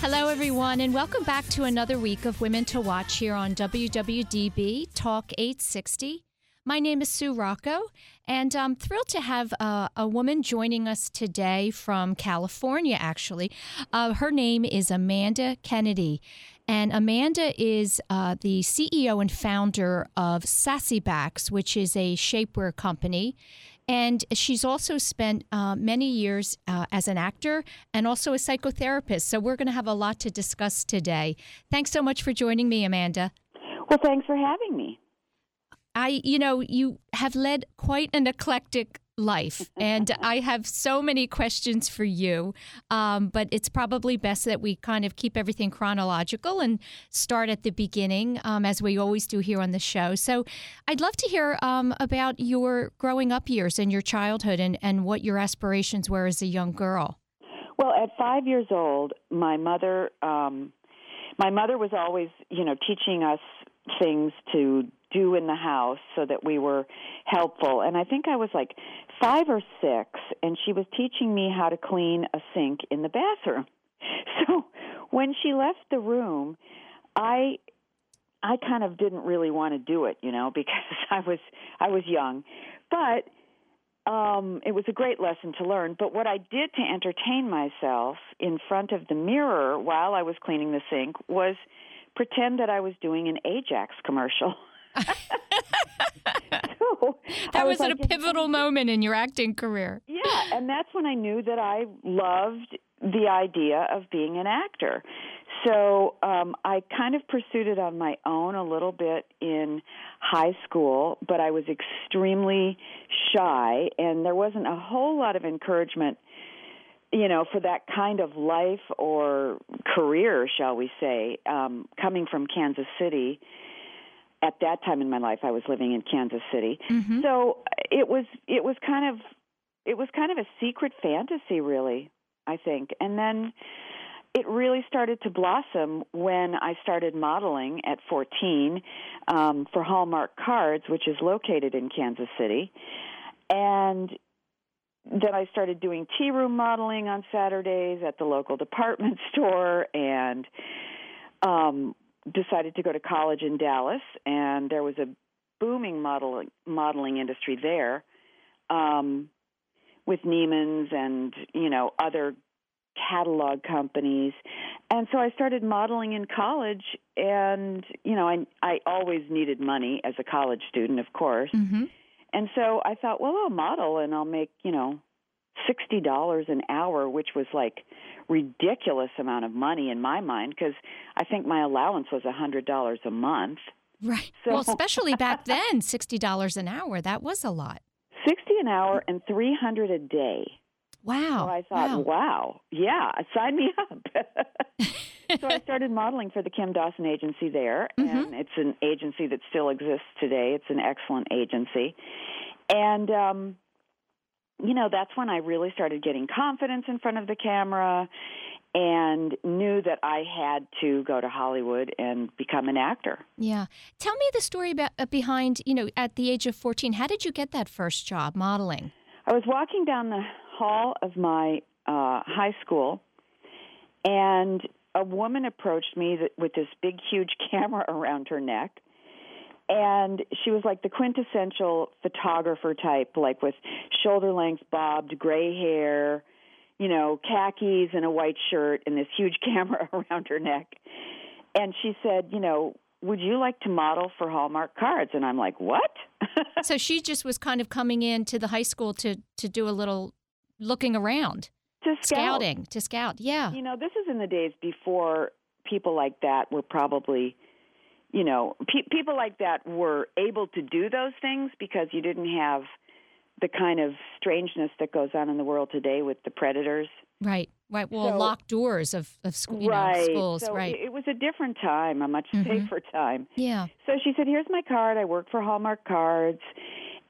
Hello, everyone, and welcome back to another week of Women to Watch here on WWDB Talk 860. My name is Sue Rocco, and I'm thrilled to have uh, a woman joining us today from California, actually. Uh, her name is Amanda Kennedy. And Amanda is uh, the CEO and founder of Sassybax, which is a shapewear company. And she's also spent uh, many years uh, as an actor and also a psychotherapist. So we're going to have a lot to discuss today. Thanks so much for joining me, Amanda. Well, thanks for having me. I, you know, you have led quite an eclectic life. And I have so many questions for you, um, but it's probably best that we kind of keep everything chronological and start at the beginning, um, as we always do here on the show. So I'd love to hear um, about your growing up years and your childhood and, and what your aspirations were as a young girl. Well, at five years old, my mother, um, my mother was always, you know, teaching us things to do in the house so that we were helpful. And I think I was like five or six, and she was teaching me how to clean a sink in the bathroom. So when she left the room, I I kind of didn't really want to do it, you know, because I was I was young. But um it was a great lesson to learn, but what I did to entertain myself in front of the mirror while I was cleaning the sink was pretend that I was doing an Ajax commercial. so that was, was like, a pivotal moment in your acting career. Yeah, and that's when I knew that I loved the idea of being an actor. So um, I kind of pursued it on my own a little bit in high school, but I was extremely shy, and there wasn't a whole lot of encouragement you know, for that kind of life or career, shall we say, um, coming from Kansas City. At that time in my life, I was living in Kansas City, mm-hmm. so it was it was kind of it was kind of a secret fantasy, really. I think, and then it really started to blossom when I started modeling at 14 um, for Hallmark Cards, which is located in Kansas City, and then I started doing tea room modeling on Saturdays at the local department store and um decided to go to college in Dallas and there was a booming modeling modeling industry there um with Neiman's and you know other catalog companies and so I started modeling in college and you know I I always needed money as a college student of course mm-hmm. And so I thought, well, I'll model and I'll make, you know, sixty dollars an hour, which was like ridiculous amount of money in my mind because I think my allowance was a hundred dollars a month. Right. So, well, especially back then, sixty dollars an hour that was a lot. Sixty an hour and three hundred a day. Wow. So I thought, wow, wow yeah, sign me up. so I started modeling for the Kim Dawson agency there, mm-hmm. and it's an agency that still exists today. It's an excellent agency, and um, you know that's when I really started getting confidence in front of the camera, and knew that I had to go to Hollywood and become an actor. Yeah, tell me the story about uh, behind you know at the age of fourteen. How did you get that first job modeling? I was walking down the hall of my uh, high school, and a woman approached me that, with this big, huge camera around her neck. And she was like the quintessential photographer type, like with shoulder length bobbed gray hair, you know, khakis and a white shirt and this huge camera around her neck. And she said, you know, would you like to model for Hallmark cards? And I'm like, what? so she just was kind of coming in to the high school to to do a little looking around to scout. scouting to scout yeah you know this is in the days before people like that were probably you know pe- people like that were able to do those things because you didn't have the kind of strangeness that goes on in the world today with the predators right Right. Well, So- locked doors of, of school, you right. know, schools. so right. It, was a different time, a much Mhm. safer time. yeah. So she said, "Here's my card. I work for Hallmark Cards,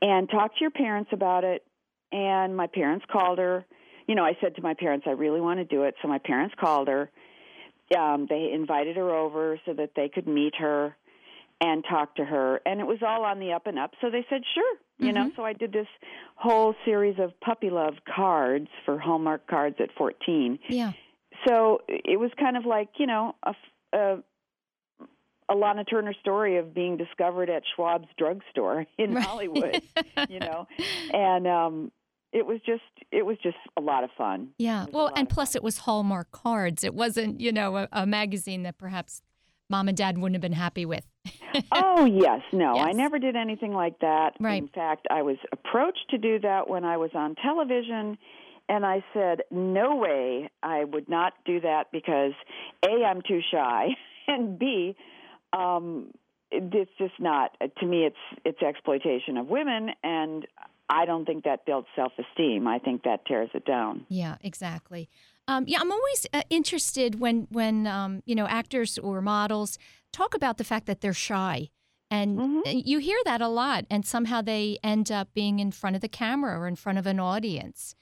and talk to your parents about it." And my parents called her. You know, I said to my parents, "I really want to do it." So my parents called her. Um, they invited her over so that they could meet her and talk to her, and it was all on the up and up. So they said, "Sure." You know, so I did this whole series of puppy love cards for Hallmark Cards at 14 Yeah. so it was kind of like you know a, a a Lana Turner story of being discovered at Schwab's drugstore in Right. Hollywood, you know, and um, it was just it was just a lot of fun. Yeah. It was a Well, and plus it was Hallmark cards. It wasn't, you know, a, a magazine that perhaps mom and dad wouldn't have been happy with. oh yes, no, I never did anything like that. Right. In fact, I was approached to do that when I was on television. And I said, no way, I would not do that because A, I'm too shy, and B, um, it's just not. To me, it's it's exploitation of women, and I don't think that builds self esteem. I think that tears it down. Yeah, exactly. Um, yeah, I'm always uh, interested when when um, you know actors or models talk about the fact that they're shy, and Mhm. you hear that a lot, and somehow they end up being in front of the camera or in front of an audience.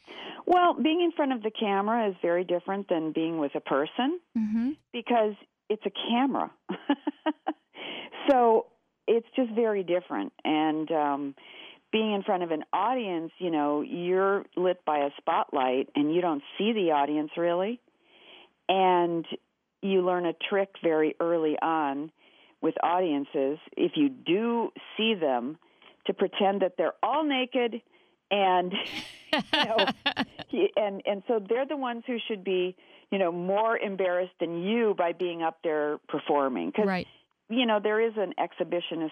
Well, being in front of the camera is very different than being with a person. Mm-hmm. because it's a camera. so it's just very different. And um, being in front of an audience, you know, you're lit by a spotlight and you don't see the audience really. And you learn a trick very early on with audiences if you do see them to pretend that they're all naked and you know and and so they're the ones who should be you know more embarrassed than you by being up there performing because right. you know there is an exhibitionist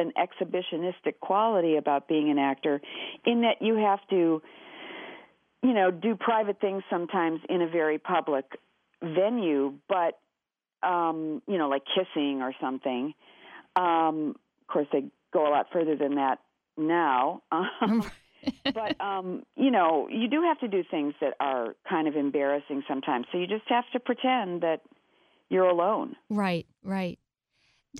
an exhibitionistic quality about being an actor in that you have to you know do private things sometimes in a very public venue but um you know like kissing or something. Um of course they go a lot further than that now. Um, but um you know you do have to do things that are kind of embarrassing sometimes. So you just have to pretend that you're alone. Right, right.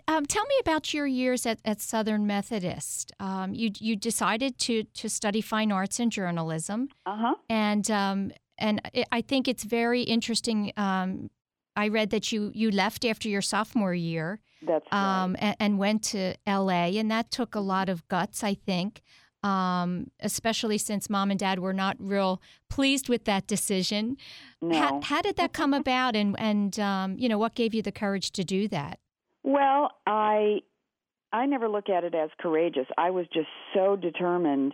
Um, tell me about your years at, at Southern Methodist. Um, you you decided to to study fine arts and journalism, uh-huh and um, and I- I think it's very interesting. Um, I read that you you left after your sophomore year that's right. um, and, and went to L.A. and that took a lot of guts, I think. Um, especially since mom and dad were not real pleased with that decision. no How, how did that come about, and and um, you know what gave you the courage to do that? Well, I I never look at it as courageous. I was just so determined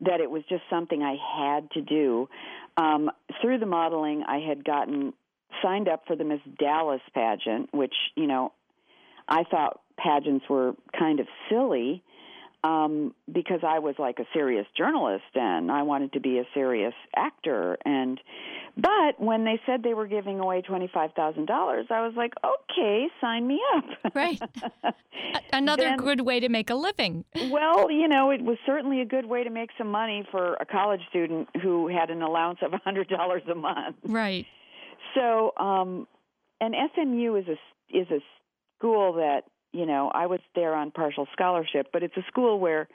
that it was just something I had to do. Um, through the modeling, I had gotten signed up for the Miss Dallas pageant, which you know I thought pageants were kind of silly um, because I was like a serious journalist and I wanted to be a serious actor. And but when they said they were giving away twenty five thousand dollars, I was like, okay, sign me up. Right. Another Then- good way to make a living. Well, you know, it was certainly a good way to make some money for a college student who had an allowance of a hundred dollars a month. Right. So, um, and SMU is a is a school that you know I was there on partial scholarship, but it's a school where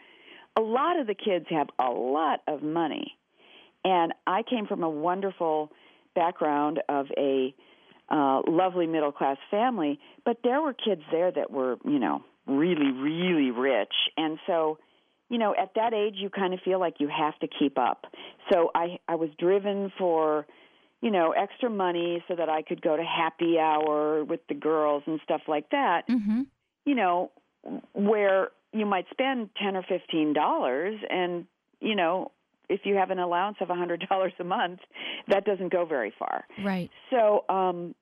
a lot of the kids have a lot of money, and I came from a wonderful background of a uh, lovely middle class family, but there were kids there that were you know really really rich, and so you know at that age you kind of feel like you have to keep up. So I I was driven for you know, extra money so that I could go to happy hour with the girls and stuff like that. Mm-hmm. You know, where you might spend 10 or 15 dollars and, you know, if you have an allowance of a $100 a month, that doesn't go very far. Right. So, um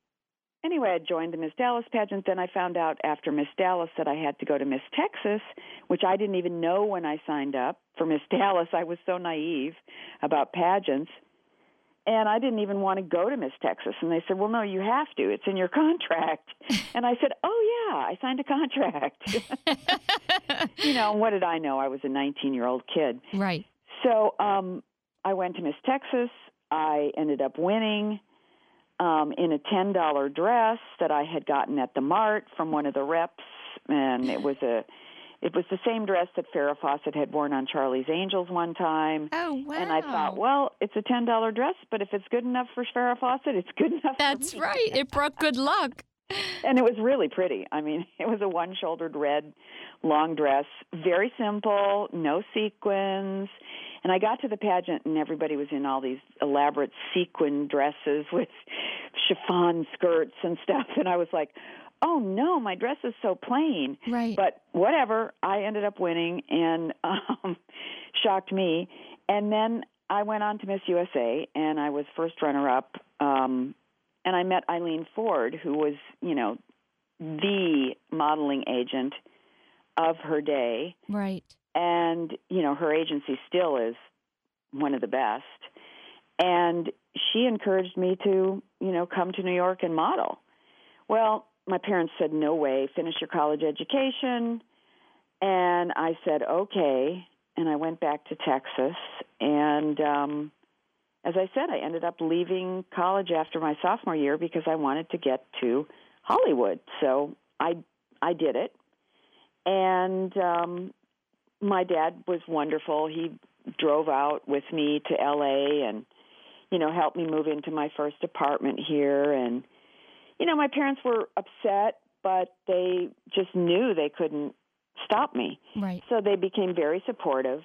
anyway, I joined the Miss Dallas pageant. Then I found out after Miss Dallas that I had to go to Miss Texas, which I didn't even know when I signed up for Miss Dallas. I was so naive about pageants. And I didn't even want to go to Miss Texas. And they said, well, no, you have to. It's in your contract. and I said, oh, yeah, I signed a contract. you know, what did I know? I was a 19 year old kid. Right. So um, I went to Miss Texas. I ended up winning um, in a ten dollar dress that I had gotten at the mart from one of the reps, and it was a it was the same dress that Farrah Fawcett had worn on Charlie's Angels one time. Oh wow! And I thought, well, it's a ten dollar dress, but if it's good enough for Farrah Fawcett, it's good enough. That's right. It brought good luck. and it was really pretty. I mean, it was a one shouldered red long dress, very simple, no sequins. And I got to the pageant, and everybody was in all these elaborate sequin dresses with chiffon skirts and stuff. And I was like, oh no, my dress is so plain. Right. But whatever, I ended up winning and um, shocked me. And then I went on to Miss USA, and I was first runner up. Um, and I met Eileen Ford, who was, you know, the modeling agent of her day. Right. And, you know, her agency still is one of the best. And she encouraged me to, you know, come to New York and model. Well, my parents said, no way, finish your college education. And I said, okay. And I went back to Texas. And um, as I said, I ended up leaving college after my sophomore year because I wanted to get to Hollywood. So I I did it. And um, my dad was wonderful. He drove out with me to LA and you know helped me move into my first apartment here and you know, my parents were upset, but they just knew they couldn't stop me. Right. So they became very supportive.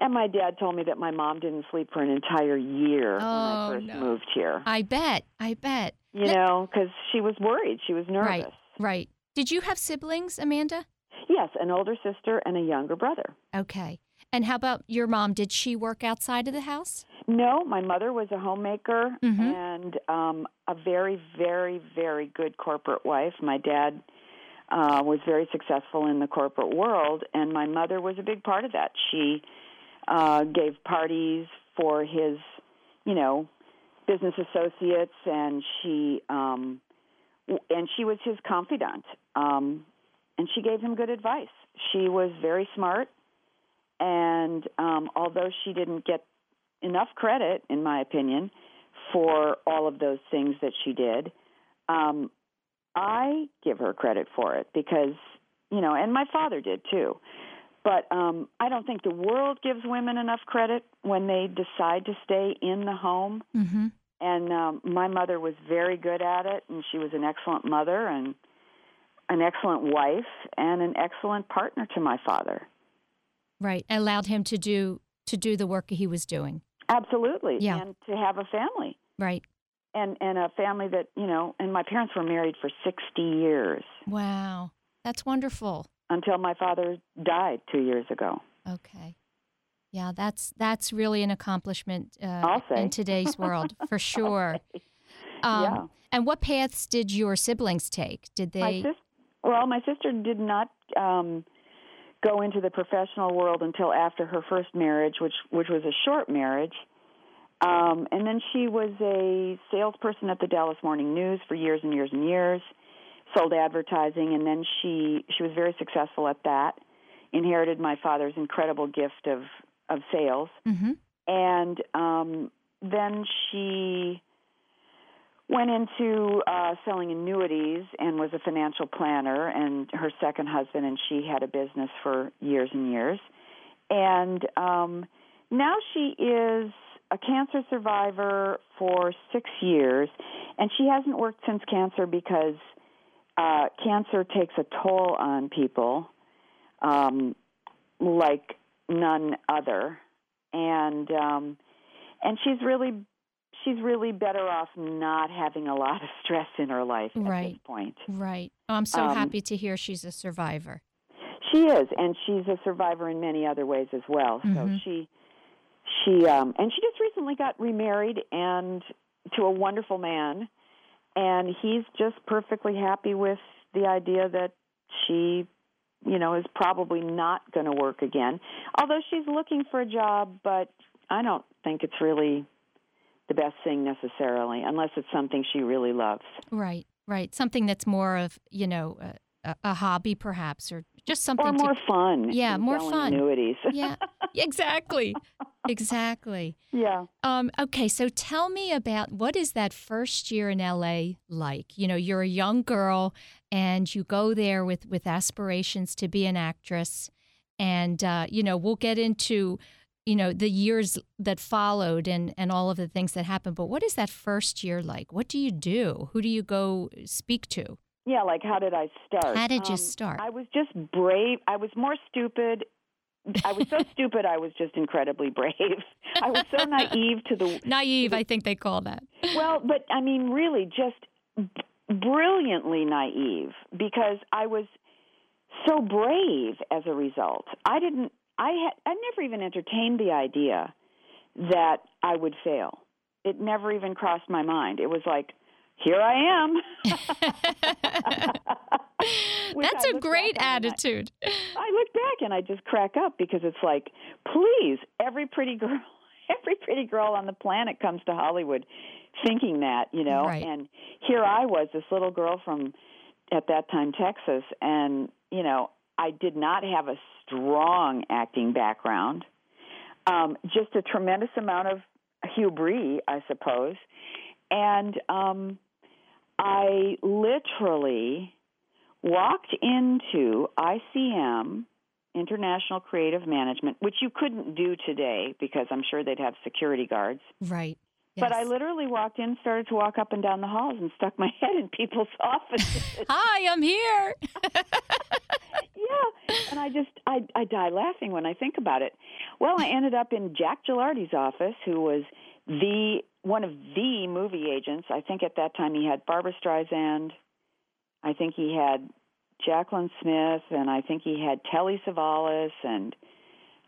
And my dad told me that my mom didn't sleep for an entire year oh, when I oh, first no. moved here. I bet. I bet. You know, because she was worried. She was nervous. Right. Right. Did you have siblings, Amanda? Yes, an older sister and a younger brother. Okay. And how about your mom? Did she work outside of the house? No, my mother was a homemaker Mhm. and um, a very, very, very good corporate wife. My dad uh, was very successful in the corporate world, and my mother was a big part of that. She uh, gave parties for his, you know, business associates, and she um, and she was his confidant, um, and she gave him good advice. She was very smart, and um, although she didn't get enough credit, in my opinion, for all of those things that she did. Um, I give her credit for it because, you know, and my father did too. But um, I don't think the world gives women enough credit when they decide to stay in the home. Mm-hmm. And um, my mother was very good at it, and she was an excellent mother and an excellent wife and an excellent partner to my father. Right. Allowed him to do to do the work he was doing. Absolutely. Yeah. And to have a family. Right. and and a family that you know and my parents were married for 60 years Wow. That's wonderful. until my father died 2 years ago Okay. Yeah, that's that's really an accomplishment uh, in today's world for sure. Um, Yeah. And what paths did your siblings take? Did they? my sis well my sister did not um go into the professional world until after her first marriage which which was a short marriage. Um and then she was a salesperson at the Dallas Morning News for years and years and years sold advertising and then she she was very successful at that inherited my father's incredible gift of of sales. Hmm and um, then she went into uh, selling annuities and was a financial planner. And her second husband and she had a business for years and years. And um, now she is a cancer survivor for six years, and she hasn't worked since cancer because uh, cancer takes a toll on people um, like none other and um and she's really she's really better off not having a lot of stress in her life at Right. this point. Right. Oh, I'm so Um, happy to hear she's a survivor. She is, and she's a survivor in many other ways as well. So Mhm. she she um and she just recently got remarried and to a wonderful man and he's just perfectly happy with the idea that she you know is probably not going to work again although she's looking for a job but i don't think it's really the best thing necessarily unless it's something she really loves Right. Right. Something that's more of you know a, a, hobby, perhaps, or just something or to more fun Yeah, more fun. annuities Yeah, exactly. exactly. Yeah. Um, okay, so tell me about what is that first year in LA like? You know, you're a young girl and you go there with with aspirations to be an actress, and uh, you know, we'll get into you know the years that followed and and all of the things that happened. But what is that first year like? What do you do? Who do you go speak to? Yeah, like how did I start? How did you Um, start? I was just brave. I was more stupid. I was so stupid. I was just incredibly brave. I was so naive to the Naive, I think they call that. well, but I mean, really, just b- brilliantly naive because I was so brave as a result. I didn't. I had. I never even entertained the idea that I would fail. It never even crossed my mind. It was like, here I am. That's I a great and I- attitude. I look back and I just crack up because it's like, please, every pretty girl, every pretty girl on the planet comes to Hollywood thinking that, you know. Right. And here I was, this little girl from at that time Texas, and you know, I did not have a strong acting background. Um, just a tremendous amount of hubris, I suppose, and um, I literally walked into ICM, International Creative Management, which you couldn't do today because I'm sure they'd have security guards. Right. But I literally walked in, started to walk up and down the halls, and stuck my head in people's offices. Hi, I'm here. yeah, and I just I I die laughing when I think about it. Well, I ended up in Jack Gilardi's office, who was the one of the movie agents. I think at that time he had Barbra Streisand. I think he had Jaclyn Smith, and I think he had Telly Savalas and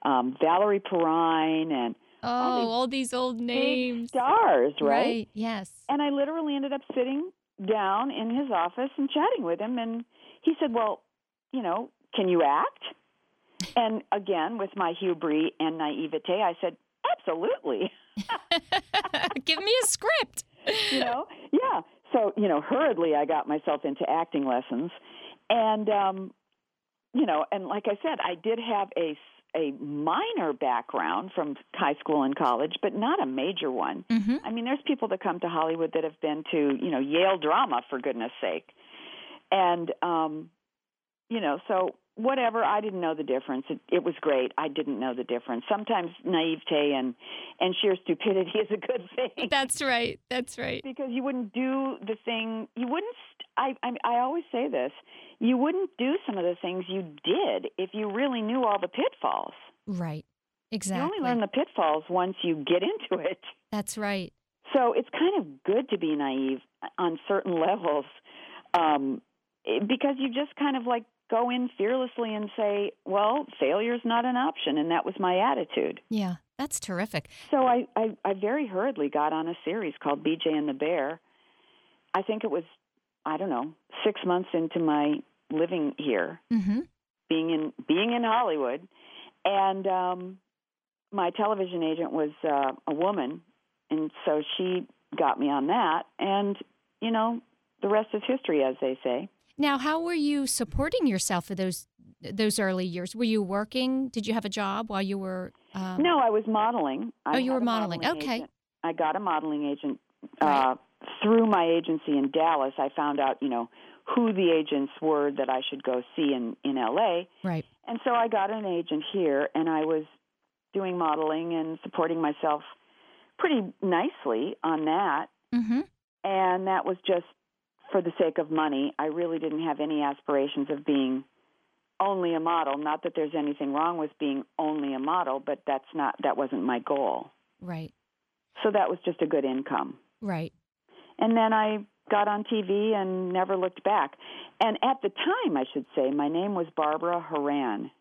um, Valerie Perrine and Oh, all these old names. stars, right? Yes. And I literally ended up sitting down in his office and chatting with him. And he said, Well, you know, can you act? And again, with my hubris and naivete, I said, Absolutely. Give me a script. you know? Yeah. So, you know, hurriedly I got myself into acting lessons. And, um, you know, and like I said, I did have a, a minor background from high school and college, but not a major one. hmm I mean, there's people that come to Hollywood that have been to, you know, Yale drama for goodness sake. And um you know, so whatever, I didn't know the difference. It, it was great. I didn't know the difference. Sometimes naivete and and sheer stupidity is a good thing That's right. That's right. because you wouldn't do the thing you wouldn't st- I, I I always say this. You wouldn't do some of the things you did if you really knew all the pitfalls. Right. Exactly you only learn the pitfalls once you get into it. That's right. So it's kind of good to be naive on certain levels um, because you just kind of like go in fearlessly and say, well, failure is not an option. And that was my attitude. Yeah. That's terrific. So I, I, I very hurriedly got on a series called BJ and the Bear. I think it was, I don't know, six months into my living here, hmm being in being in Hollywood, and um, my television agent was uh, a woman, and so she got me on that, and you know, the rest is history, as they say. Now, how were you supporting yourself for those those early years? Were you working? Did you have a job while you were? Um, no, I was modeling. I Oh, you were a modeling. Okay. agent. I got a modeling agent Right. uh, through my agency in Dallas. I found out, you know, who the agents were that I should go see in in LA. Right. And so I got an agent here, and I was doing modeling and supporting myself pretty nicely on that. Mm-hmm. And that was just for the sake of money. I really didn't have any aspirations of being only a model. Not that there's anything wrong with being only a model, but that's not that wasn't my goal. Right. So that was just a good income. Right. And then I got on TV and never looked back. And at the time, I should say, my name was Barbara Horan.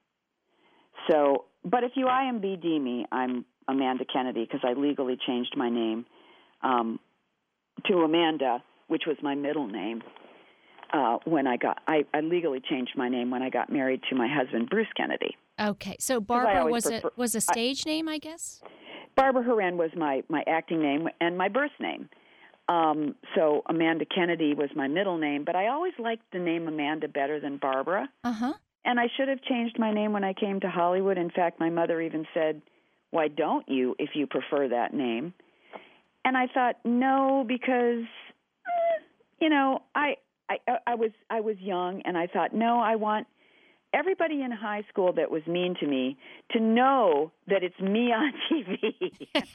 So, but if you IMBD me, I'm Amanda Kennedy because I legally changed my name um, to Amanda, which was my middle name. Uh, when I got, I, I legally changed my name when I got married to my husband, Bruce Kennedy. Okay. So Barbara was a prefer- was a stage name, I guess. Barbara Horan was my my acting name and my birth name. Um, so Amanda Kennedy was my middle name, but I always liked the name Amanda better than Barbara. Uh huh. And I should have changed my name when I came to Hollywood. In fact, my mother even said, why don't you if you prefer that name? And I thought, no, because you know, I, I I was I was young and I thought, no, I want everybody in high school that was mean to me to know that it's me on TV.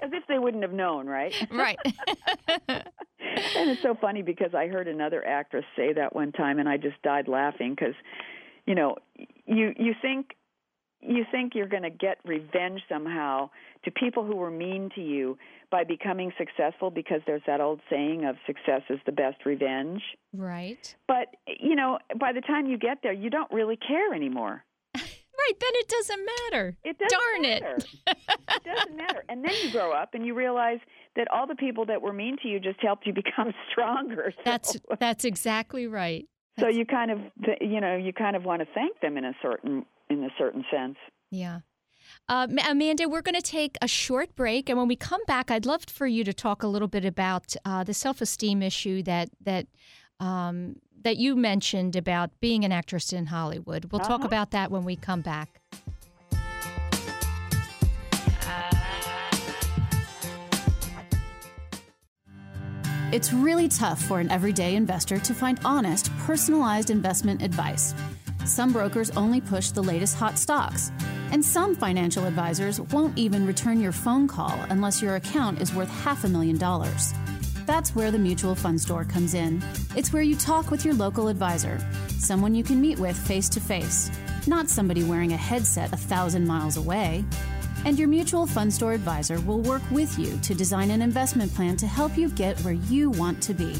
As if they wouldn't have known, right? Right. and it's so funny because I heard another actress say that one time and I just died laughing cuz you know, you you think you think you're going to get revenge somehow to people who were mean to you by becoming successful because there's that old saying of success is the best revenge. Right. But, you know, by the time you get there, you don't really care anymore. right, then it doesn't matter. It doesn't Darn matter. it. it doesn't matter. And then you grow up and you realize that all the people that were mean to you just helped you become stronger. So, That's that's exactly right. so you kind of you know, you kind of want to thank them in a certain in a certain sense. Yeah. Uh, Amanda, we're going to take a short break, and when we come back, I'd love for you to talk a little bit about uh, the self-esteem issue that that um, that you mentioned about being an actress in Hollywood. We'll talk Uh-huh. about that when we come back. It's really tough for an everyday investor to find honest, personalized investment advice. Some brokers only push the latest hot stocks, and some financial advisors won't even return your phone call unless your account is worth half a million dollars. That's where the Mutual Fund Store comes in. It's where you talk with your local advisor, someone you can meet with face to face, not somebody wearing a headset a thousand miles away. And your mutual fund store advisor will work with you to design an investment plan to help you get where you want to be.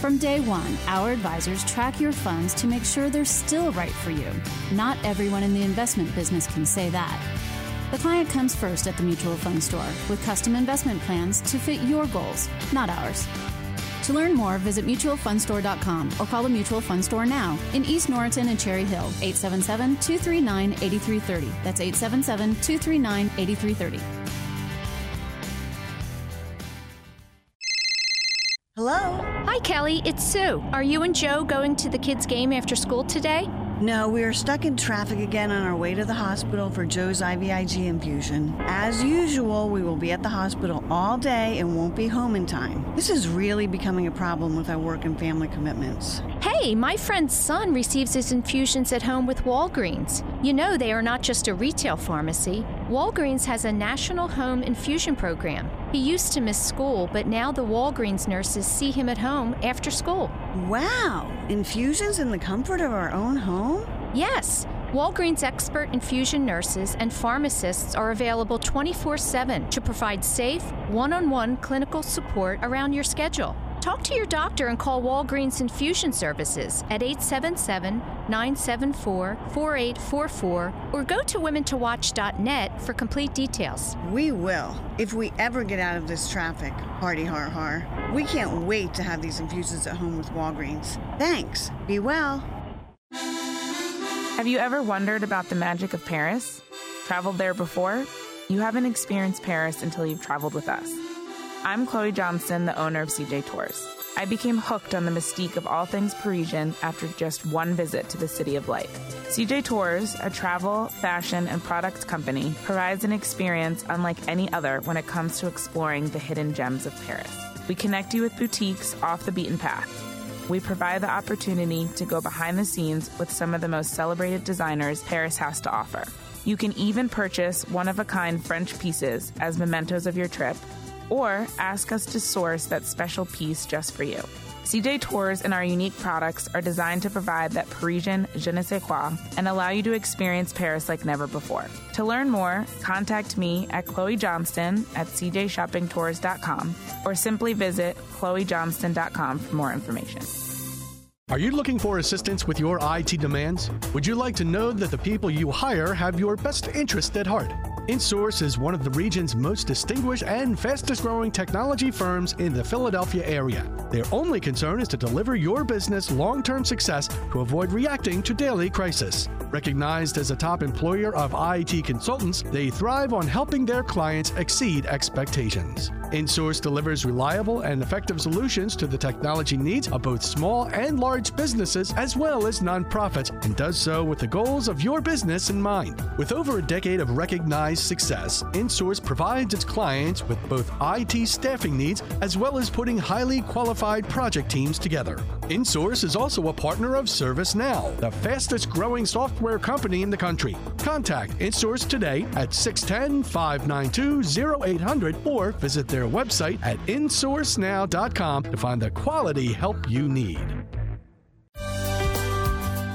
From day one, our advisors track your funds to make sure they're still right for you. Not everyone in the investment business can say that. The client comes first at the mutual fund store with custom investment plans to fit your goals, not ours. To learn more, visit mutualfundstore.com or call the Mutual Fund Store now in East Norriton and Cherry Hill, 877 239 8330. That's 877 239 8330. Kelly. It's Sue. Are you and Joe going to the kids' game after school today? No, we are stuck in traffic again on our way to the hospital for Joe's IVIG infusion. As usual, we will be at the hospital all day and won't be home in time. This is really becoming a problem with our work and family commitments. Hey, my friend's son receives his infusions at home with Walgreens. You know, they are not just a retail pharmacy. Walgreens has a national home infusion program. He used to miss school, but now the Walgreens nurses see him at home after school. Wow! Infusions in the comfort of our own home? Yes, Walgreens expert infusion nurses and pharmacists are available 24 7 to provide safe, one on one clinical support around your schedule. Talk to your doctor and call Walgreens Infusion Services at 877 974 4844 or go to womentowatch.net for complete details. We will, if we ever get out of this traffic. Hardy har har. We can't wait to have these infusions at home with Walgreens. Thanks. Be well. Have you ever wondered about the magic of Paris? Traveled there before? You haven't experienced Paris until you've traveled with us. I'm Chloe Johnston, the owner of CJ Tours. I became hooked on the mystique of all things Parisian after just one visit to the City of Light. CJ Tours, a travel, fashion, and products company, provides an experience unlike any other when it comes to exploring the hidden gems of Paris. We connect you with boutiques off the beaten path. We provide the opportunity to go behind the scenes with some of the most celebrated designers Paris has to offer. You can even purchase one of a kind French pieces as mementos of your trip, or ask us to source that special piece just for you. CJ Tours and our unique products are designed to provide that Parisian je ne sais quoi and allow you to experience Paris like never before. To learn more, contact me at Chloe Johnston at cjshoppingtours.com or simply visit chloejohnston.com for more information. Are you looking for assistance with your IT demands? Would you like to know that the people you hire have your best interest at heart? InSource is one of the region's most distinguished and fastest growing technology firms in the Philadelphia area. Their only concern is to deliver your business long term success to avoid reacting to daily crisis. Recognized as a top employer of IT consultants, they thrive on helping their clients exceed expectations. InSource delivers reliable and effective solutions to the technology needs of both small and large businesses as well as nonprofits and does so with the goals of your business in mind. With over a decade of recognized success, InSource provides its clients with both IT staffing needs as well as putting highly qualified project teams together. InSource is also a partner of ServiceNow, the fastest growing software company in the country. Contact InSource today at 610 592 0800 or visit their website at insourcenow.com to find the quality help you need.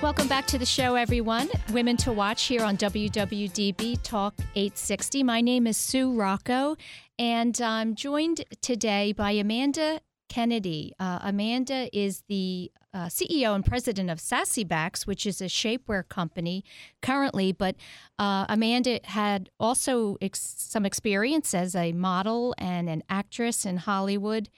Welcome back to the show, everyone. Women to Watch here on WWDB Talk 860. My name is Sue Rocco, and I'm joined today by Amanda Kennedy. Uh, Amanda is the uh, CEO and president of Sassybax, which is a shapewear company currently. But uh, Amanda had also ex- some experience as a model and an actress in Hollywood.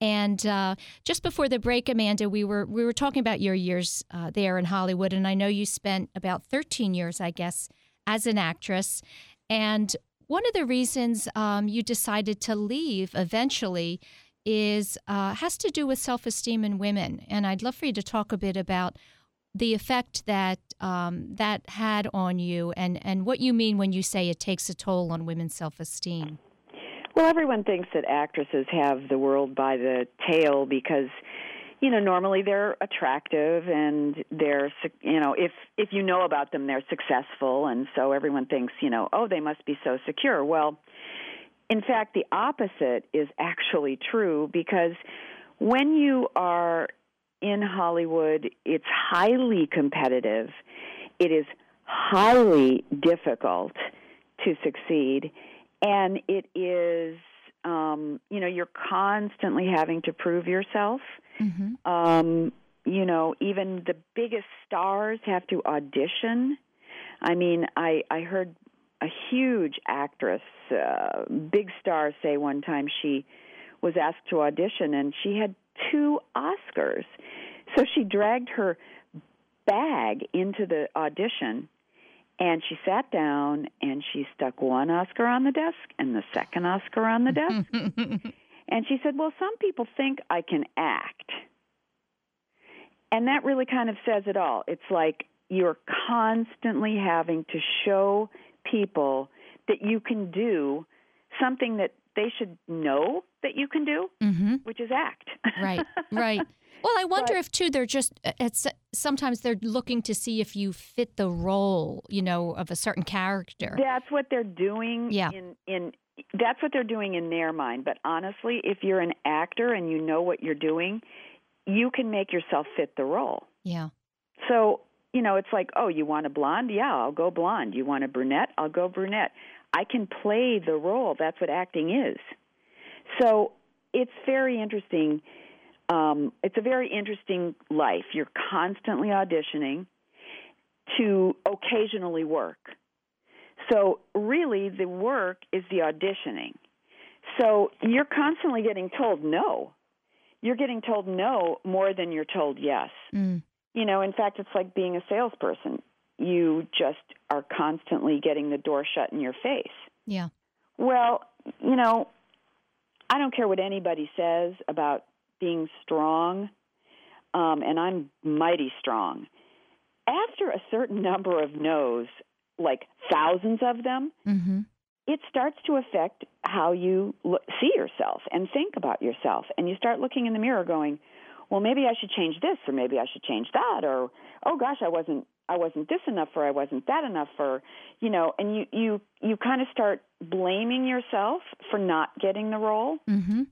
And uh, just before the break, Amanda, we were we were talking about your years uh, there in Hollywood, and I know you spent about 13 years, I guess, as an actress. And one of the reasons um, you decided to leave eventually is uh, has to do with self esteem in women. And I'd love for you to talk a bit about the effect that um, that had on you, and and what you mean when you say it takes a toll on women's self esteem. Well, everyone thinks that actresses have the world by the tail because you know normally they're attractive and they're you know if if you know about them they're successful. And so everyone thinks you know oh they must be so secure. Well in fact the opposite is actually true because when you are in Hollywood it's highly competitive. It is highly difficult to succeed and it is um you know you're constantly having to prove yourself. Mm-hmm. um you know even the biggest stars have to audition. I mean i i heard a huge actress uh, big star say one time she was asked to audition and she had two oscars. So she dragged her bag into the audition and she sat down and she stuck one Oscar on the desk and the second Oscar on the desk. and she said, Well, some people think I can act. And that really kind of says it all. It's like you're constantly having to show people that you can do something that they should know that you can do, mm-hmm. which is act. right, right. Well, I wonder but, if too they're just uh, it's sometimes they're looking to see if you fit the role, you know, of a certain character. That's what they're doing yeah. in in that's what they're doing in their mind, but honestly, if you're an actor and you know what you're doing, you can make yourself fit the role. Yeah. So, you know, it's like, "Oh, you want a blonde? Yeah, I'll go blonde. You want a brunette? I'll go brunette." I can play the role. That's what acting is. So, it's very interesting um, it's a very interesting life. You're constantly auditioning to occasionally work. So, really, the work is the auditioning. So, you're constantly getting told no. You're getting told no more than you're told yes. Mm. You know, in fact, it's like being a salesperson. You just are constantly getting the door shut in your face. Yeah. Well, you know, I don't care what anybody says about being strong, um, and I'm mighty strong. After a certain number of no's, like thousands of them, mm-hmm. it starts to affect how you look, see yourself and think about yourself. And you start looking in the mirror going, well, maybe I should change this or maybe I should change that or oh gosh, I wasn't I wasn't this enough or I wasn't that enough or you know, and you you you kind of start blaming yourself for not getting the role. Mm-hmm.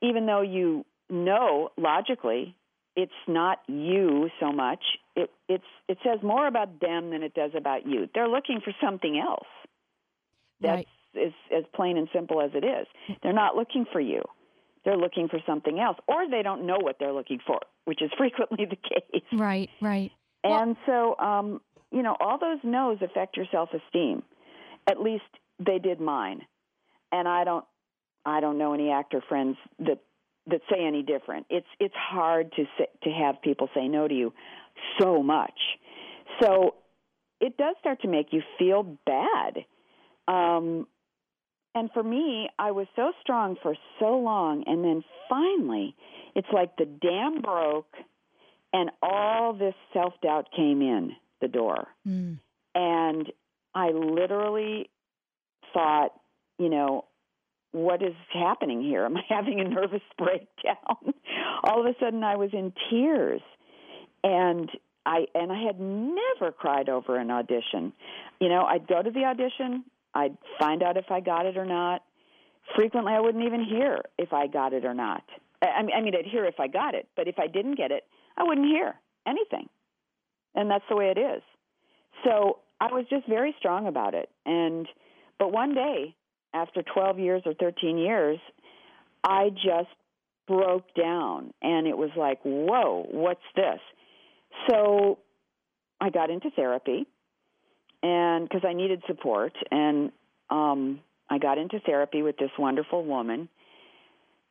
Even though you know logically it's not you so much. It it's it says more about them than it does about you. They're looking for something else. That's Right. as as plain and simple as it is. They're not looking for you. They're looking for something else, or they don't know what they're looking for, which is frequently the case. Right, right. Well- And so, um, you know, all those no's affect your self-esteem. At least they did mine. And I don't, I don't know any actor friends that that say any different. It's it's hard to say, to have people say no to you so much. So it does start to make you feel bad. Um, and for me, I was so strong for so long, and then finally, it's like the dam broke, and all this self doubt came in the door. Mm. And I literally thought, you know, what is happening here? Am I having a nervous breakdown? All of a sudden, I was in tears, and I and I had never cried over an audition. You know, I'd go to the audition, I'd find out if I got it or not. Frequently, I wouldn't even hear if I got it or not. I I mean, I mean, I'd hear if I got it, but if I didn't get it, I wouldn't hear anything. And that's the way it is. So I was just very strong about it. And but one day, after 12 years or 13 years, I just broke down, and it was like, whoa, what's this? So I got into therapy, and because I needed support, and um, I got into therapy with this wonderful woman,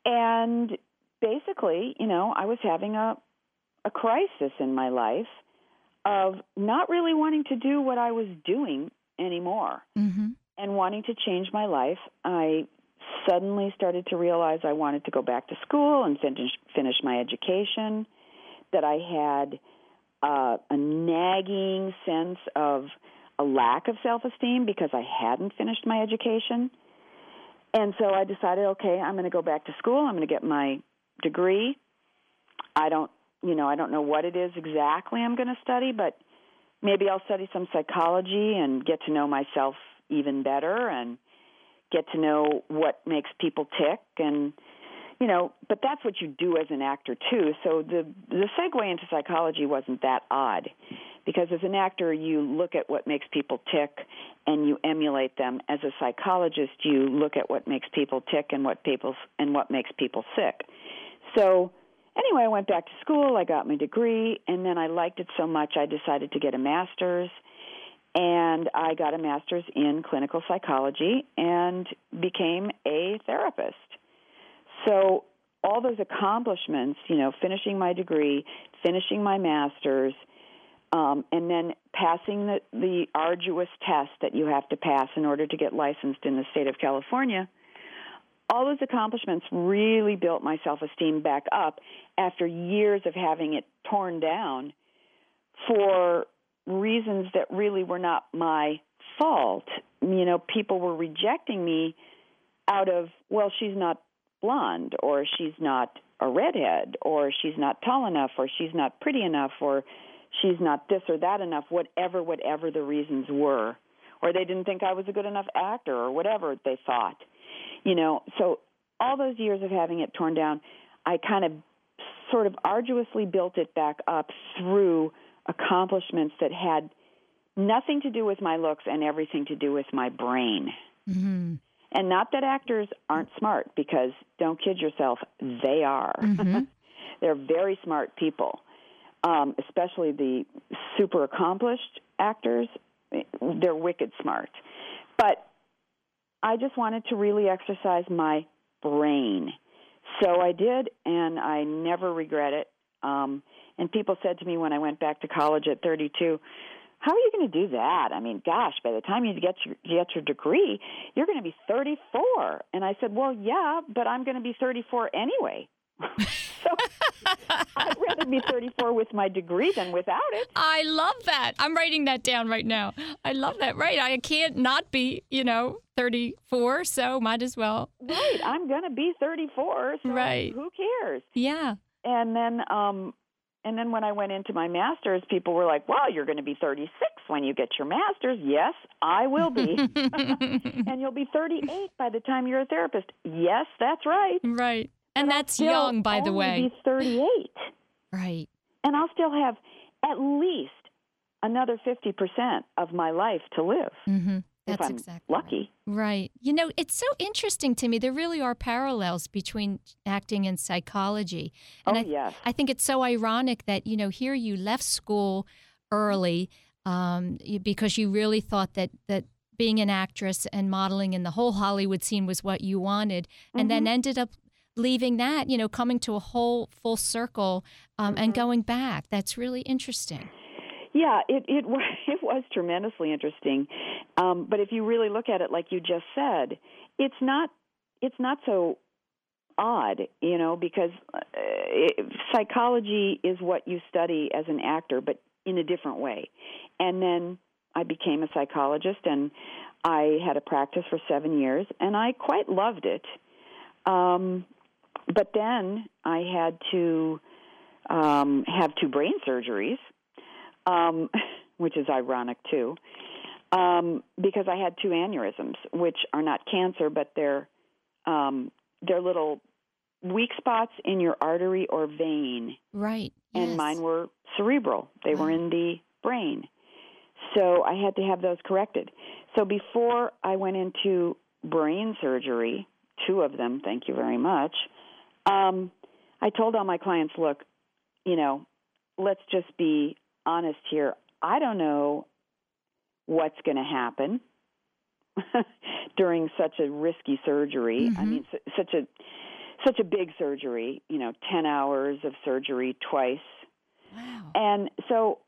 and basically, you know, I was having a a crisis in my life of not really wanting to do what I was doing anymore Mm-hmm. and wanting to change my life. I suddenly started to realize I wanted to go back to school and finish finish my education. That I had uh, a nagging sense of a lack of self esteem because I hadn't finished my education. And so I decided, okay, I'm going to go back to school. I'm going to get my degree. I don't, you know, I don't know what it is exactly I'm going to study, but maybe I'll study some psychology and get to know myself even better and get to know what makes people tick and you know, but that's what you do as an actor too. So the the segue into psychology wasn't that odd because as an actor you look at what makes people tick and you emulate them. As a psychologist you look at what makes people tick and what people and what makes people sick. So anyway, I went back to school, I got my degree, and then I liked it so much I decided to get a master's and I got a master's in clinical psychology and became a therapist. So all those accomplishments, you know, finishing my degree, finishing my master's, um, and then passing the, the arduous test that you have to pass in order to get licensed in the state of California, all those accomplishments really built my self esteem back up after years of having it torn down for reasons that really were not my fault. You know, people were rejecting me out of, well, she's not blonde, or she's not a redhead, or she's not tall enough, or she's not pretty enough, or she's not this or that enough, whatever, whatever the reasons were. Or they didn't think I was a good enough actor, or whatever they thought. You know, so all those years of having it torn down, I kind of sort of arduously built it back up through accomplishments that had nothing to do with my looks and everything to do with my brain. Mm-hmm. And not that actors aren't smart, because don't kid yourself, they are. Mhm. They're very smart people, um, especially the super accomplished actors. They're wicked smart. But I just wanted to really exercise my brain. So I did, and I never regret it. Um, and people said to me when I went back to college at 32, how are you going to do that? I mean, gosh, by the time you get your, get your degree, you're going to be 34. And I said, well, yeah, but I'm going to be 34 anyway. so be 34 with my degree than without it. I love that. I'm writing that down right now. I love that. Right. I can't not be, you know, 34, so might as well. Right. I'm going to be 34. So right. Who cares? Yeah. And then, um, and then when I went into my master's, people were like, "Well, you're going to be 36 when you get your master's." Yes, I will be. and you'll be 38 by the time you're a therapist. Yes, that's right. Right. And But that's young, by the way. Be 38, Right. and I'll still have at least another 50% of my life to live Mm-hmm. if That's I'm exactly lucky. Right. You know, it's so interesting to me. There really are parallels between acting and psychology. And oh I, yes. I think it's so ironic that, you know, here you left school early um, because you really thought that, that being an actress and modeling in the whole Hollywood scene was what you wanted, and then Mm-hmm. ended up leaving that, you know, coming to a whole full circle um, Mm-hmm. and going back. That's really interesting. Yeah, it it was it was tremendously interesting. Um, but if you really look at it, like you just said, it's not it's not so odd, you know, because uh, it, psychology is what you study as an actor, but in a different way. And then I became a psychologist, and I had a practice for seven years, and I quite loved it. Um, but then I had to um, have two brain surgeries um, which is ironic too, um, because I had two aneurysms, which are not cancer, but they're um, they're little weak spots in your artery or vein, Right. and Yes. mine were cerebral. They were in the brain, so I had to have those corrected. So before I went into brain surgery, two of them, thank you very much. Um, I told all my clients, look, you know, let's just be honest here. I don't know what's going to happen during such a risky surgery. I Mhm. mean, su- such a such a big surgery. You know, ten hours of surgery twice, Wow. and so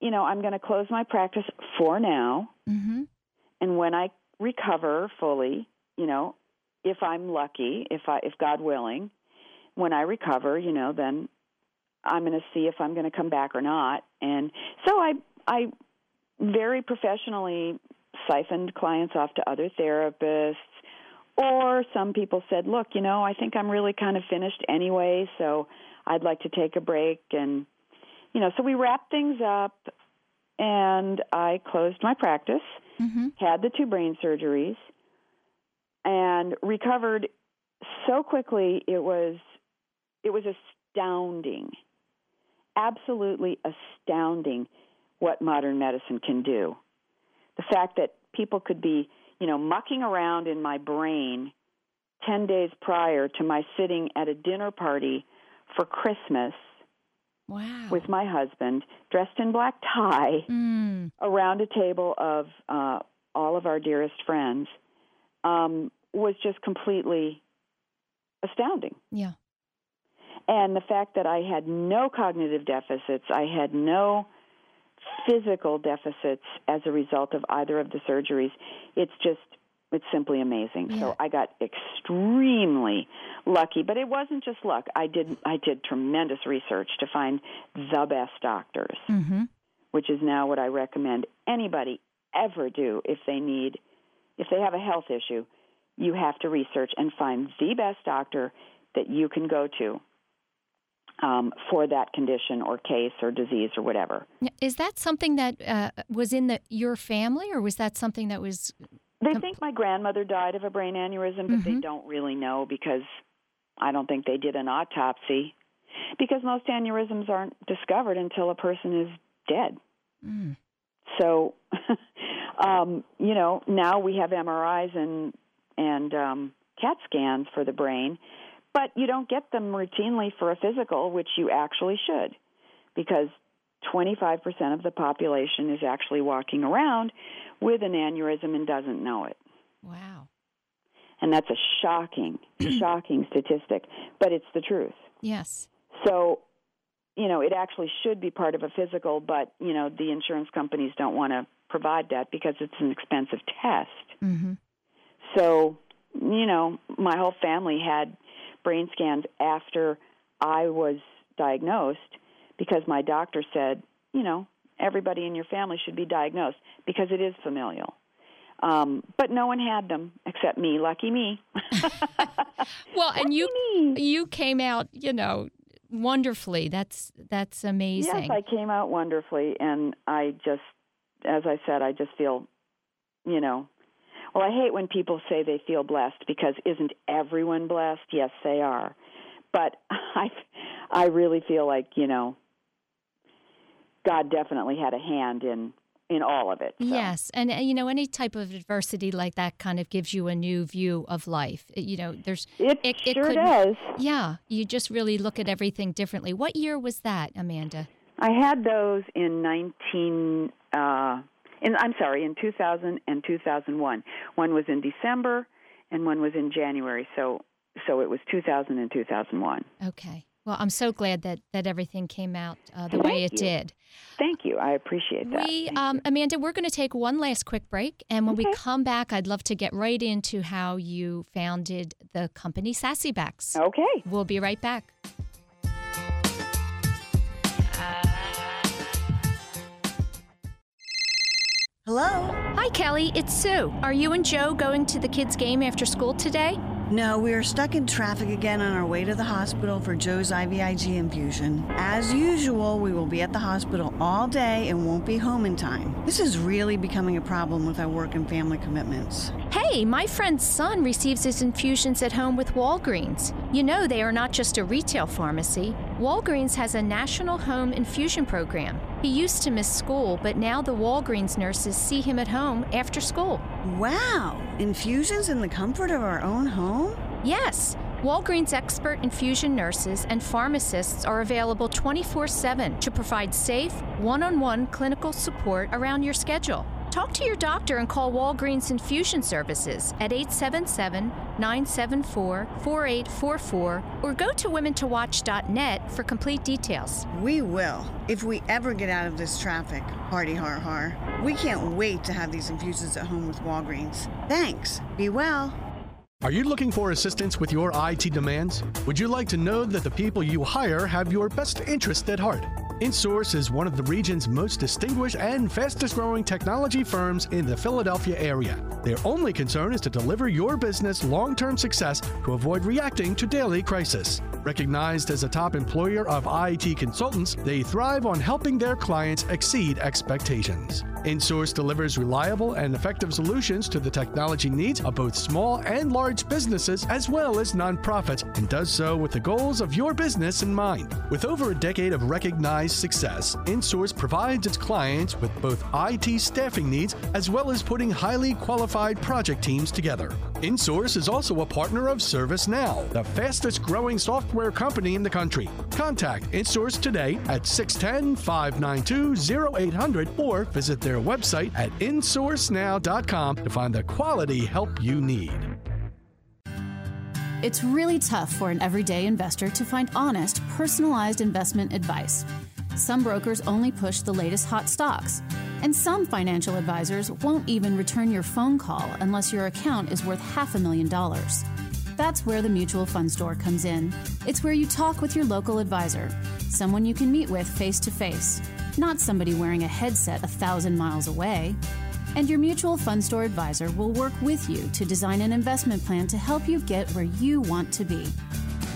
you know, I'm going to close my practice for now. Mm-hmm. And when I recover fully, you know, if I'm lucky, if I if God willing, when I recover, you know, then I'm going to see if I'm going to come back or not. And so I I very professionally siphoned clients off to other therapists or some people said, "Look, you know, I think I'm really kind of finished anyway, so I'd like to take a break." And you know, so we wrapped things up and I closed my practice Mm-hmm. had the two brain surgeries and recovered so quickly it was it was astounding absolutely astounding what modern medicine can do the fact that people could be you know mucking around in my brain 10 days prior to my sitting at a dinner party for christmas Wow. with my husband dressed in black tie Mm. around a table of uh, all of our dearest friends um, was just completely astounding. Yeah. And the fact that I had no cognitive deficits, I had no physical deficits as a result of either of the surgeries, it's just it's simply amazing. Yeah. So I got extremely lucky, but it wasn't just luck. I did I did tremendous research to find the best doctors Mm-hmm. which is now what I recommend anybody ever do if they need, if they have a health issue, you have to research and find the best doctor that you can go to um, for that condition or case or disease or whatever. Is that something that uh, was in the your family, or was that something that was? They think my grandmother died of a brain aneurysm, but they Mhm. don't really know because I don't think they did an autopsy. Because most aneurysms aren't discovered until a person is dead. Mm. So, um, you know, now we have MRIs and and um, CAT scans for the brain, but you don't get them routinely for a physical, which you actually should, because 25% of the population is actually walking around with an aneurysm and doesn't know it. Wow. And that's a shocking, shocking statistic, but it's the truth. Yes. So, you know, it actually should be part of a physical, but, you know, the insurance companies don't want to provide that because it's an expensive test. Mm-hmm. So, you know, my whole family had brain scans after I was diagnosed because my doctor said, you know, everybody in your family should be diagnosed because it is familial. Um, but no one had them except me. Lucky me. well, and you me. you came out, you know, wonderfully. That's that's amazing. Yes, I came out wonderfully, and I just, as I said, I just feel, you know, well, I hate when people say they feel blessed because isn't everyone blessed? Yes, they are, but I, I really feel like you know, God definitely had a hand in in all of it. so. Yes, and uh, you know any type of adversity like that kind of gives you a new view of life. You know, there's It, It- it sure could- does. yeah, you just really look at everything differently. What year was that, Amanda? I had those in 19 uh in I'm sorry, in 2000 and 2001. One was in December and one was in January. So so it was 2000 and 2001. Okay. Well, I'm so glad that that everything came out uh, the way it you. did. Thank you. I appreciate that. We, um. Amanda, we're going to take one last quick break, and when we come back, I'd love to get right into how you founded the company Sassybax. Okay. We'll be right back. Hello? Hi, Kelly. It's Sue. Are you and Joe going to the kids' game after school today? No, we are stuck in traffic again on our way to the hospital for Joe's IVIG infusion. As usual, we will be at the hospital all day and won't be home in time. This is really becoming a problem with our work and family commitments. Hey, my friend's son receives his infusions at home with Walgreens. You know, they are not just a retail pharmacy. Walgreens has a national home infusion program. He used to miss school, but now the Walgreens nurses see him at home after school. Wow! Infusions in the comfort of our own home? Yes, Walgreens expert infusion nurses and pharmacists are available 24 7 to provide safe, one on one clinical support around your schedule. Talk to your doctor and call Walgreens Infusion Services at 877 974 4844 or go to womentowatch.net for complete details. We will, if we ever get out of this traffic. Hardy har har. We can't wait to have these infusions at home with Walgreens. Thanks. Be well. Are you looking for assistance with your IT demands? Would you like to know that the people you hire have your best interest at heart? InSource is one of the region's most distinguished and fastest growing technology firms in the Philadelphia area. Their only concern is to deliver your business long term success to avoid reacting to daily crisis. Recognized as a top employer of IT consultants, they thrive on helping their clients exceed expectations. InSource delivers reliable and effective solutions to the technology needs of both small and large businesses as well as nonprofits and does so with the goals of your business in mind. With over a decade of recognized success, InSource provides its clients with both IT staffing needs as well as putting highly qualified project teams together. InSource is also a partner of ServiceNow, the fastest growing software company in the country. Contact InSource today at 610 592 0800 or visit their website at insourcenow.com to find the quality help you need. It's really tough for an everyday investor to find honest, personalized investment advice. Some brokers only push the latest hot stocks, and some financial advisors won't even return your phone call unless your account is worth half a million dollars. That's where the Mutual Fund Store comes in. It's where you talk with your local advisor, someone you can meet with face to face, not somebody wearing a headset a thousand miles away. And your mutual fund store advisor will work with you to design an investment plan to help you get where you want to be.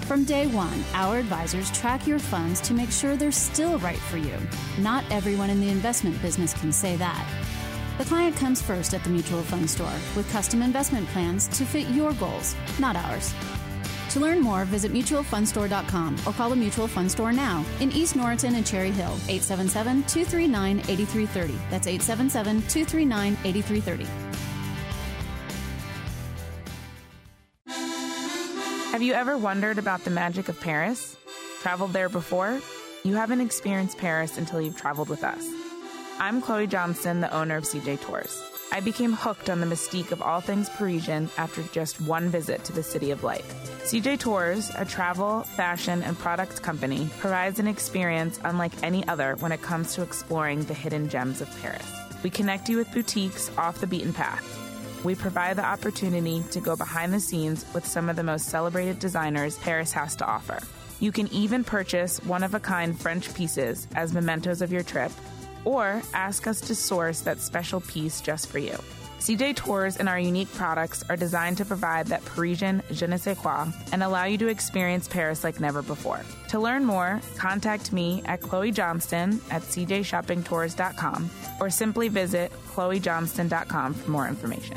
From day one, our advisors track your funds to make sure they're still right for you. Not everyone in the investment business can say that. The client comes first at the mutual fund store with custom investment plans to fit your goals, not ours. To learn more, visit mutualfundstore.com or call the Mutual Fund Store now in East Norriton and Cherry Hill, 877 239 8330. That's 877 239 8330. Have you ever wondered about the magic of Paris? Traveled there before? You haven't experienced Paris until you've traveled with us. I'm Chloe Johnston, the owner of CJ Tours. I became hooked on the mystique of all things Parisian after just one visit to the City of Light. CJ Tours, a travel, fashion, and products company, provides an experience unlike any other when it comes to exploring the hidden gems of Paris. We connect you with boutiques off the beaten path. We provide the opportunity to go behind the scenes with some of the most celebrated designers Paris has to offer. You can even purchase one of a kind French pieces as mementos of your trip, or ask us to source that special piece just for you. CJ Tours and our unique products are designed to provide that Parisian je ne sais quoi and allow you to experience Paris like never before. To learn more, contact me at Chloe Johnston at cjshoppingtours.com or simply visit chloejohnston.com for more information.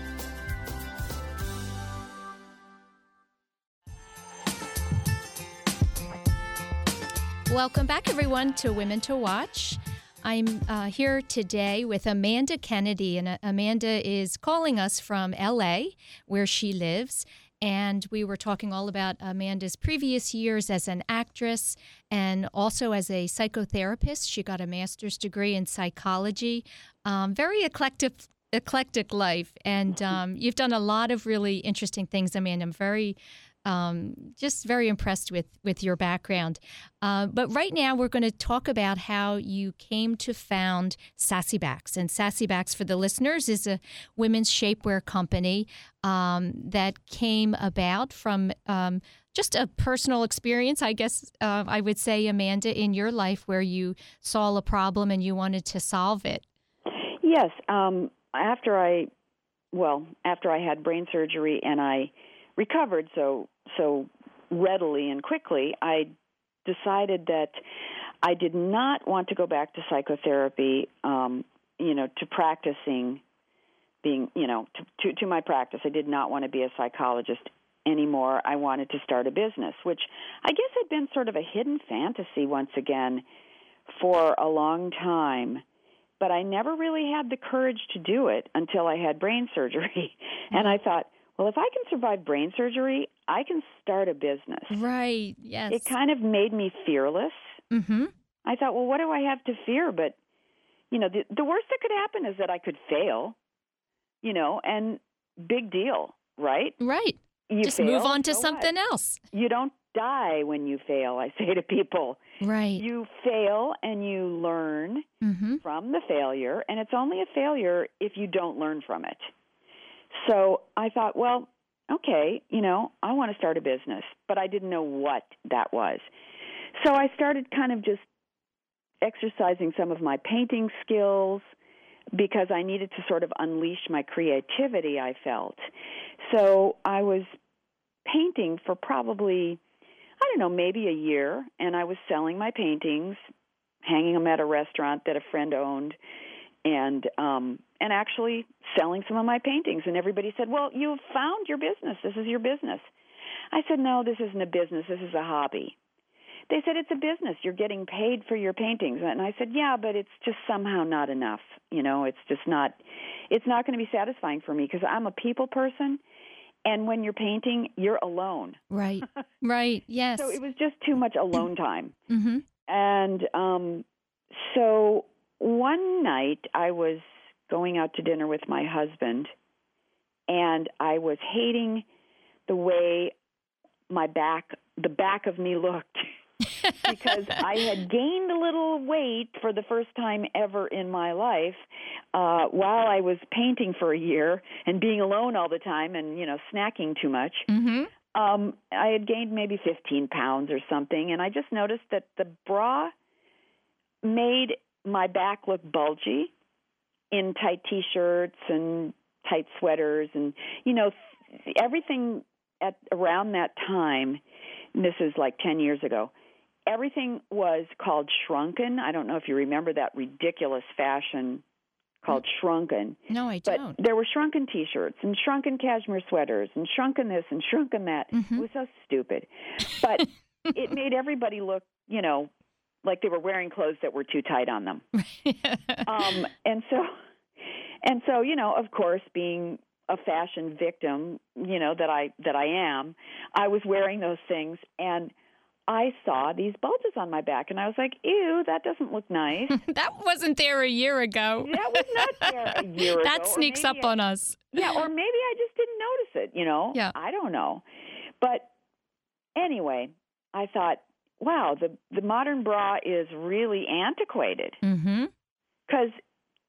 Welcome back, everyone, to Women to Watch. I'm uh, here today with Amanda Kennedy, and uh, Amanda is calling us from LA, where she lives. And we were talking all about Amanda's previous years as an actress and also as a psychotherapist. She got a master's degree in psychology. Um, very eclectic, eclectic life, and um, you've done a lot of really interesting things, Amanda. I'm very um, just very impressed with with your background. Uh, but right now, we're going to talk about how you came to found Sassybax. And Sassybax, for the listeners, is a women's shapewear company um, that came about from um, just a personal experience, I guess uh, I would say, Amanda, in your life where you saw a problem and you wanted to solve it. Yes. Um, after I, well, after I had brain surgery and I recovered so so readily and quickly, I decided that I did not want to go back to psychotherapy. Um, you know, to practicing being, you know, to, to to my practice. I did not want to be a psychologist anymore. I wanted to start a business, which I guess had been sort of a hidden fantasy once again for a long time. But I never really had the courage to do it until I had brain surgery. and I thought, well, if I can survive brain surgery, I can start a business. Right. Yes. It kind of made me fearless. Mm-hmm. I thought, well, what do I have to fear? But you know, the the worst that could happen is that I could fail. You know, and big deal, right? Right. You Just fail, move on to so something what? else. You don't die when you fail. I say to people, Right. you fail and you learn mm-hmm. from the failure, and it's only a failure if you don't learn from it. So I thought, well, okay, you know, I want to start a business, but I didn't know what that was. So I started kind of just exercising some of my painting skills because I needed to sort of unleash my creativity, I felt. So I was painting for probably, I don't know, maybe a year, and I was selling my paintings, hanging them at a restaurant that a friend owned, and um and actually selling some of my paintings. And everybody said well you've found your business. This is your business. I said no this isn't a business. This is a hobby. They said it's a business. You're getting paid for your paintings. And i said yeah but it's just somehow not enough. You know it's just not it's not going to be satisfying for me because i'm a people person and when you're painting you're alone. Right. Right. Yes. so it was just too much alone time. Mm-hmm. and um so one night I was going out to dinner with my husband and I was hating the way my back the back of me looked because I had gained a little weight for the first time ever in my life uh while I was painting for a year and being alone all the time and you know snacking too much Mm-hmm. um I had gained maybe 15 pounds or something and I just noticed that the bra made my back look bulgy in tight t-shirts and tight sweaters and you know everything at around that time this is like 10 years ago everything was called shrunken. I don't know if you remember that ridiculous fashion called shrunken. No, I But don't. there were shrunken T-shirts and shrunken cashmere sweaters and shrunken this and shrunken that. Mhm. It was so stupid, but it made everybody look, you know, like they were wearing clothes that were too tight on them. Um, and so, and so, you know, of course, being a fashion victim, you know that I that I am, I was wearing those things and. I saw these bulges on my back, and I was like, "Ew, that doesn't look nice." that wasn't there a year ago. that was not there a year ago. that sneaks up I- on us. yeah, or maybe I just didn't notice it, you know? Yeah. I don't know. But anyway, I thought, wow, the the modern bra is really antiquated Mm-hmm. cuz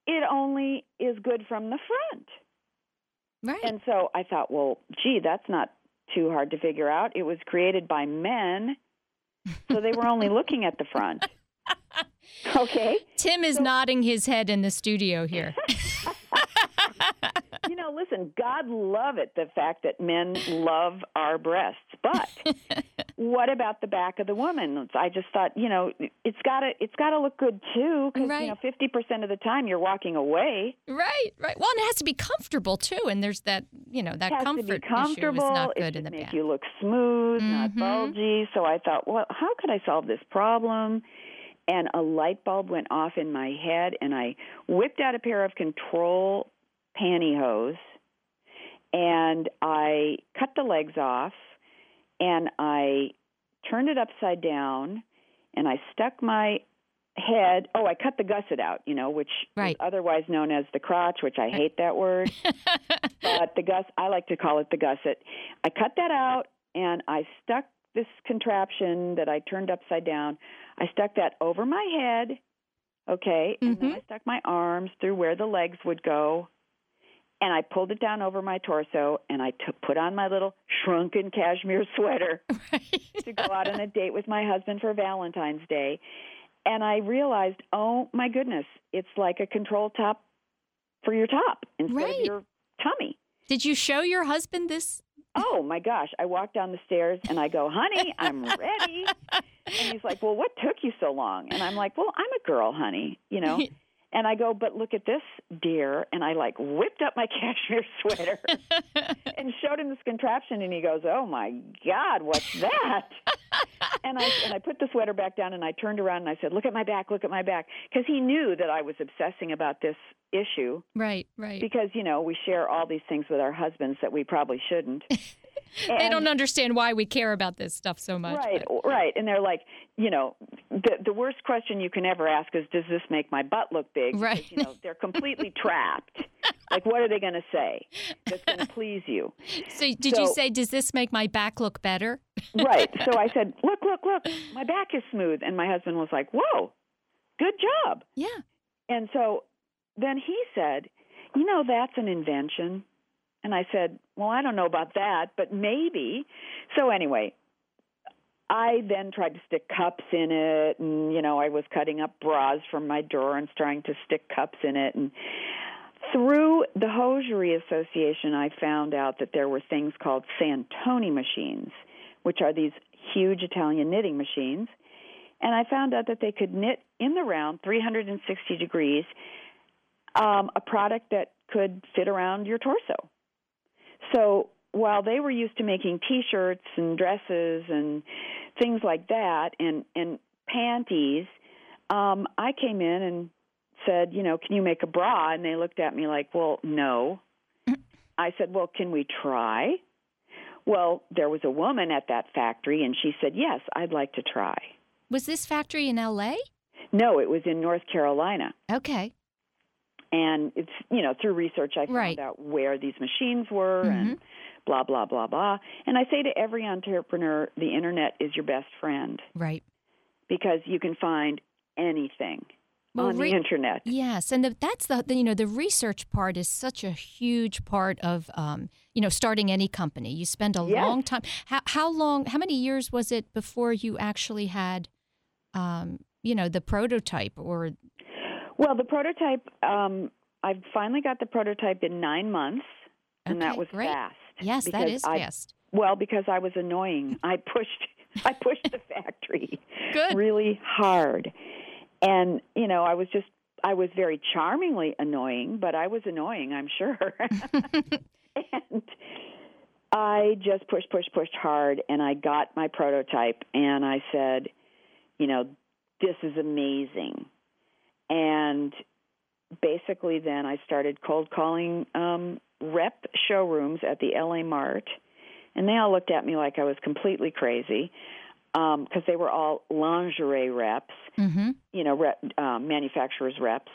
it only is good from the front. Right. And so I thought, well, gee, that's not too hard to figure out. It was created by men, so they were only looking at the front. Okay? Tim is nodding his head in the studio here. you know, listen, God love it the fact that men love our breasts, but what about the back of the woman? I just thought, you know, it's got to it's got to look good too cuz Right. you know, 50% of the time you're walking away. right, right. Well, and it has to be comfortable too, and there's that, you know, that comfort issue is not good in the make back. you look smooth, not Mhm. bulgy. So I thought, well, how could I solve this problem? And a light bulb went off in my head, and I whipped out a pair of control pantyhose, and I cut the legs off, and I turned it upside down, and I stuck my head. Oh, I cut the gusset out, you know, which Right. is otherwise known as the crotch, which I hate that word but the gus I like to call it the gusset. I cut that out and I stuck this contraption that I turned upside down. I stuck that over my head, okay, and then Mhm. I stuck my arms through where the legs would go, and I pulled it down over my torso, and I took put on my little shrunken cashmere sweater to go out on a date with my husband for Valentine's Day. And I realized, oh my goodness, it's like a control top for your top instead Right. of your tummy. Did you show your husband this? Oh my gosh. I walk down the stairs and I go, honey, I'm ready. And he's like, well, what took you so long? And I'm like, well, I'm a girl, honey, you know. And I go, but look at this, dear. And I like whipped up my cashmere sweater and showed him this contraption. And he goes, oh my God, what's that? and I and I put the sweater back down and I turned around and I said, look at my back, look at my back, because he knew that I was obsessing about this issue Right, right. because you know we share all these things with our husbands that we probably shouldn't. they don't understand why we care about this stuff so much. Right, but- right, and they're like, you know, the the worst question you can ever ask is, does this make my butt look big? Right. Because, you know, they're completely trapped. Like, what are they going to say that's going to please you? So, did you say, does this make my back look better? Right. So I said, look, look, look, my back is smooth, and my husband was like, whoa, good job. Yeah. And so then he said, You know, that's an invention. And I said, Well, I don't know about that, but maybe. So anyway, I then tried to stick cups in it. And, you know, I was cutting up bras from my drawer and trying to stick cups in it. And through the Hosiery Association, I found out that there were things called Santoni machines, which are these huge Italian knitting machines. And I found out that they could knit in the round 360 degrees um, a product that could fit around your torso. So while they were used to making T-shirts and dresses and things like that, and and panties, um, I came in and said, you know, can you make a bra? And they looked at me like, well, no. I said, well, can we try? Well, there was a woman at that factory, and she said, yes, I'd like to try. Was this factory in L.A.? No, it was in North Carolina. Okay. and it's you know through research I found Right. out where these machines were and blah blah blah blah. And I say to every entrepreneur, the internet is your best friend Right. because you can find anything Well, on re- the internet. Yes, and the, that's the, the you know the research part is such a huge part of um, you know starting any company. You spend a Yes. long time. How how long? How many years was it before you actually had, um, you know, the prototype or Well, the prototype um I finally got the prototype in 9 months and that was great. fast. Yes, that is I- fast. Well, because I was annoying. I pushed I pushed the factory. Good. really hard. And, you know, I was just, I was very charmingly annoying, but I was annoying, I'm sure. and I just pushed, pushed, pushed hard, and I got my prototype, and I said, you know, this is amazing. And basically, then I started cold calling um, rep showrooms at the LA Mart, and they all looked at me like I was completely crazy because um, they were all lingerie reps, mm-hmm. you know, rep, um, manufacturers reps,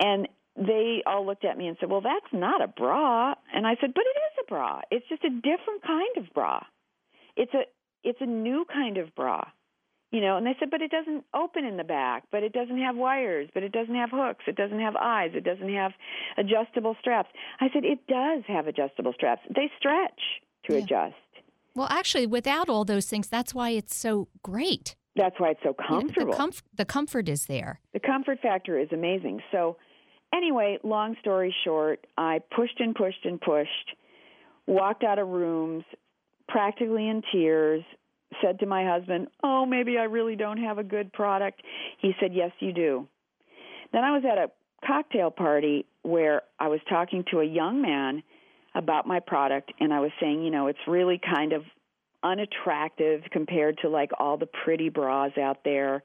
and they all looked at me and said, "Well, that's not a bra." And I said, "But it is a bra. It's just a different kind of bra. It's a it's a new kind of bra." You know, and they said, "But it doesn't open in the back, but it doesn't have wires, but it doesn't have hooks, it doesn't have eyes, it doesn't have adjustable straps." I said, "It does have adjustable straps. They stretch to Yeah. adjust." Well, actually, without all those things, that's why it's so great. That's why it's so comfortable. The, comf- the comfort is there. the comfort factor is amazing. So, anyway, long story short, I pushed and pushed and pushed, walked out of rooms, practically in tears, said to my husband, Oh, maybe I really don't have a good product. He said, Yes, you do. Then I was at a cocktail party where I was talking to a young man about my product, and I was saying, you know, it's really kind of unattractive compared to like all the pretty bras out there.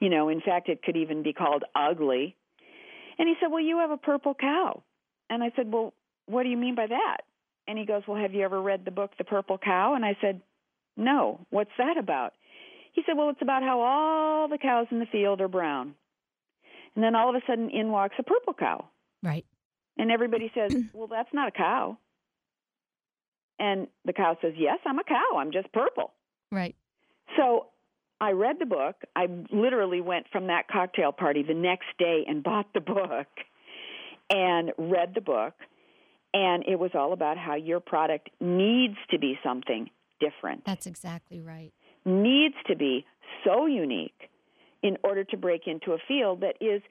You know, in fact, it could even be called ugly. And he said, Well, you have a purple cow. And I said, Well, what do you mean by that? And he goes, Well, have you ever read the book The Purple Cow? And I said, No. What's that about? He said, Well, it's about how all the cows in the field are brown. And then all of a sudden in walks a purple cow. Right. And everybody says, Well, that's not a cow. And the cow says, Yes, I'm a cow. I'm just purple. Right. So I read the book. I literally went from that cocktail party the next day and bought the book and read the book. And it was all about how your product needs to be something different, That's exactly right. needs to be so unique in order to break into a field that is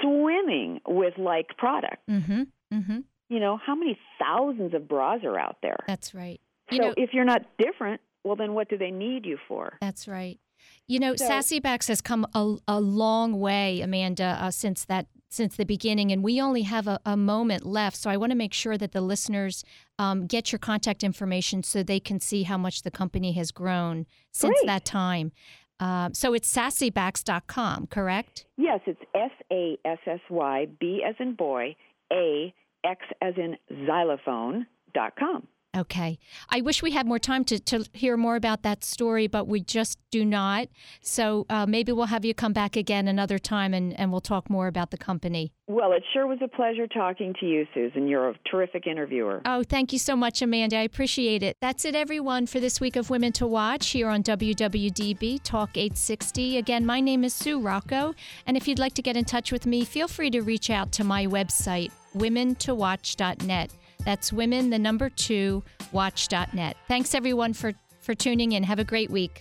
swimming with like product. Mm-hmm. Mm-hmm. You know, how many thousands of bras are out there? That's right. You so know, if you're not different, well, then what do they need you for? That's right. You know, So- Sassybax has come a, a long way, Amanda, uh, since that since the beginning, and we only have a, a moment left. So I want to make sure that the listeners um, get your contact information so they can see how much the company has grown since Great. that time. Um, so it's sassybax.com, correct? Yes, it's S A S S Y B as in boy, A X as in xylophone dot com. Okay. I wish we had more time to, to hear more about that story, but we just do not. So uh, maybe we'll have you come back again another time and, and we'll talk more about the company. Well, it sure was a pleasure talking to you, Susan. You're a terrific interviewer. Oh, thank you so much, Amanda. I appreciate it. That's it, everyone, for this week of Women to Watch here on WWDB Talk 860. Again, my name is Sue Rocco, and if you'd like to get in touch with me, feel free to reach out to my website, womentowatch.net. That's women, the number two, watch.net. Thanks, everyone, for, for tuning in. Have a great week.